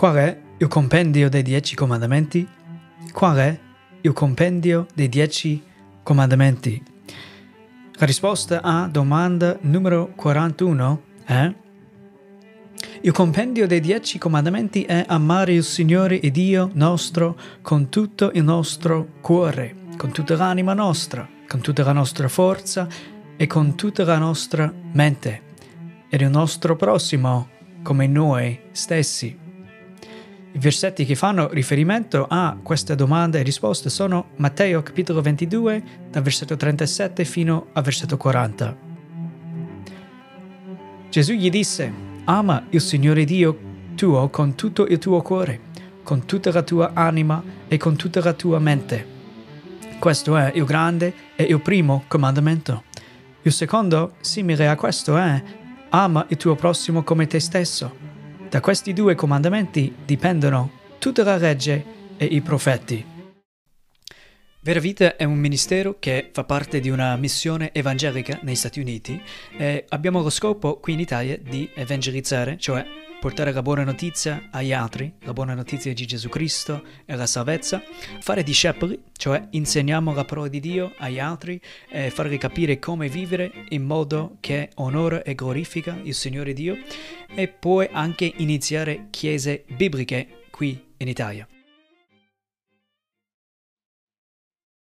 Qual è il compendio dei dieci comandamenti? Qual è il compendio dei dieci comandamenti? La risposta a domanda numero 41 è il compendio dei dieci comandamenti è amare il Signore e Dio nostro con tutto il nostro cuore, con tutta l'anima nostra, con tutta la nostra forza e con tutta la nostra mente, ed il nostro prossimo come noi stessi. I versetti che fanno riferimento a questa domanda e risposta sono Matteo capitolo 22, dal versetto 37 fino al versetto 40. Gesù gli disse, ama il Signore Dio tuo con tutto il tuo cuore, con tutta la tua anima e con tutta la tua mente. Questo è il grande e il primo comandamento. Il secondo, simile a questo, è ama il tuo prossimo come te stesso. Da questi due comandamenti dipendono tutta la legge e i profeti. Vera Vita è un ministero che fa parte di una missione evangelica negli Stati Uniti e abbiamo lo scopo qui in Italia di evangelizzare, cioè portare la buona notizia agli altri, la buona notizia di Gesù Cristo e la salvezza, fare discepoli, cioè insegniamo la parola di Dio agli altri e farli capire come vivere in modo che onora e glorifica il Signore Dio e poi anche iniziare chiese bibliche qui in Italia.